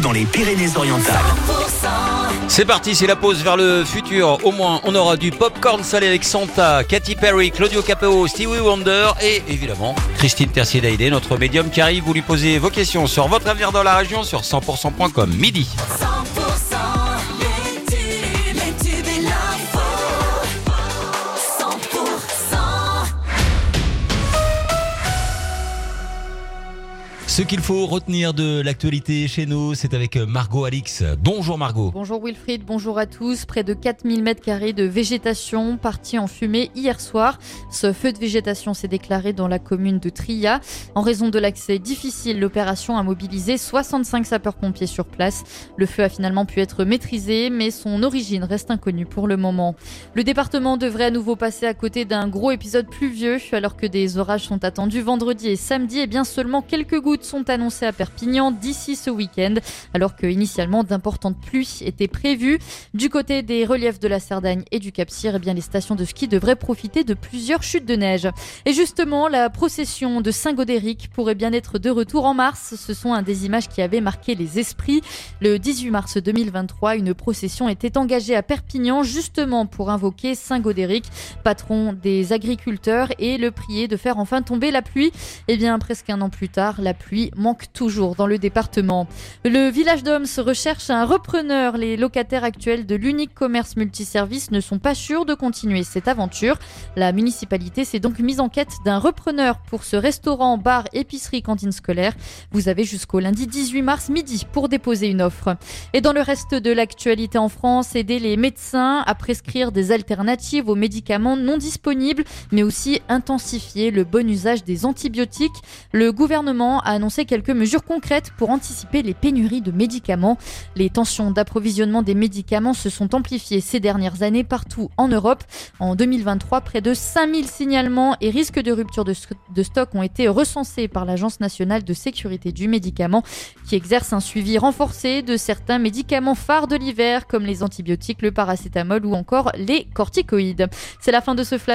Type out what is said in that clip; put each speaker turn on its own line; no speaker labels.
dans les Pyrénées-Orientales.
C'est parti, c'est la pause vers le futur. Au moins, on aura du popcorn salé avec Santa, Katy Perry, Claudio Capeo, Stevie Wonder et évidemment Christine Tercier-Daïdé, notre médium qui arrive. Vous lui posez vos questions sur votre avenir dans la région sur 100%.com. Midi. Ce qu'il faut retenir de l'actualité chez nous, c'est avec Margot Alix. Bonjour Margot.
Bonjour Wilfried, bonjour à tous. Près de 4000 mètres carrés de végétation partis en fumée hier soir. Ce feu de végétation s'est déclaré dans la commune de Tria. En raison de l'accès difficile, l'opération a mobilisé 65 sapeurs-pompiers sur place. Le feu a finalement pu être maîtrisé, mais son origine reste inconnue pour le moment. Le département devrait à nouveau passer à côté d'un gros épisode pluvieux, alors que des orages sont attendus vendredi et samedi. Et bien seulement quelques gouttes sont annoncées à Perpignan d'ici ce week-end, alors que initialement d'importantes pluies étaient prévues. Du côté des reliefs de la Cerdagne et du Cap-Cyr, eh bien les stations de ski devraient profiter de plusieurs chutes de neige. Et justement, la procession de Saint-Godéric pourrait bien être de retour en mars. Ce sont un des images qui avaient marqué les esprits. Le 18 mars 2023, une procession était engagée à Perpignan justement pour invoquer Saint-Godéric, patron des agriculteurs, et le prier de faire enfin tomber la pluie. Et bien, presque un an plus tard, la pluie manque toujours dans le département. Le village d'Homs recherche un repreneur. Les locataires actuels de l'unique commerce multiservice ne sont pas sûrs de continuer cette aventure. La municipalité s'est donc mise en quête d'un repreneur pour ce restaurant, bar, épicerie, cantine scolaire. Vous avez jusqu'au lundi 18 mars midi pour déposer une offre. Et dans le reste de l'actualité en France, aider les médecins à prescrire des alternatives aux médicaments non disponibles, mais aussi intensifier le bon usage des antibiotiques. Le gouvernement a annoncé quelques mesures concrètes pour anticiper les pénuries de médicaments. Les tensions d'approvisionnement des médicaments se sont amplifiées ces dernières années partout en Europe. En 2023, près de 5000 signalements et risques de rupture de, de stock ont été recensés par l'Agence nationale de sécurité du médicament qui exerce un suivi renforcé de certains médicaments phares de l'hiver comme les antibiotiques, le paracétamol ou encore les corticoïdes. C'est la fin de ce flash.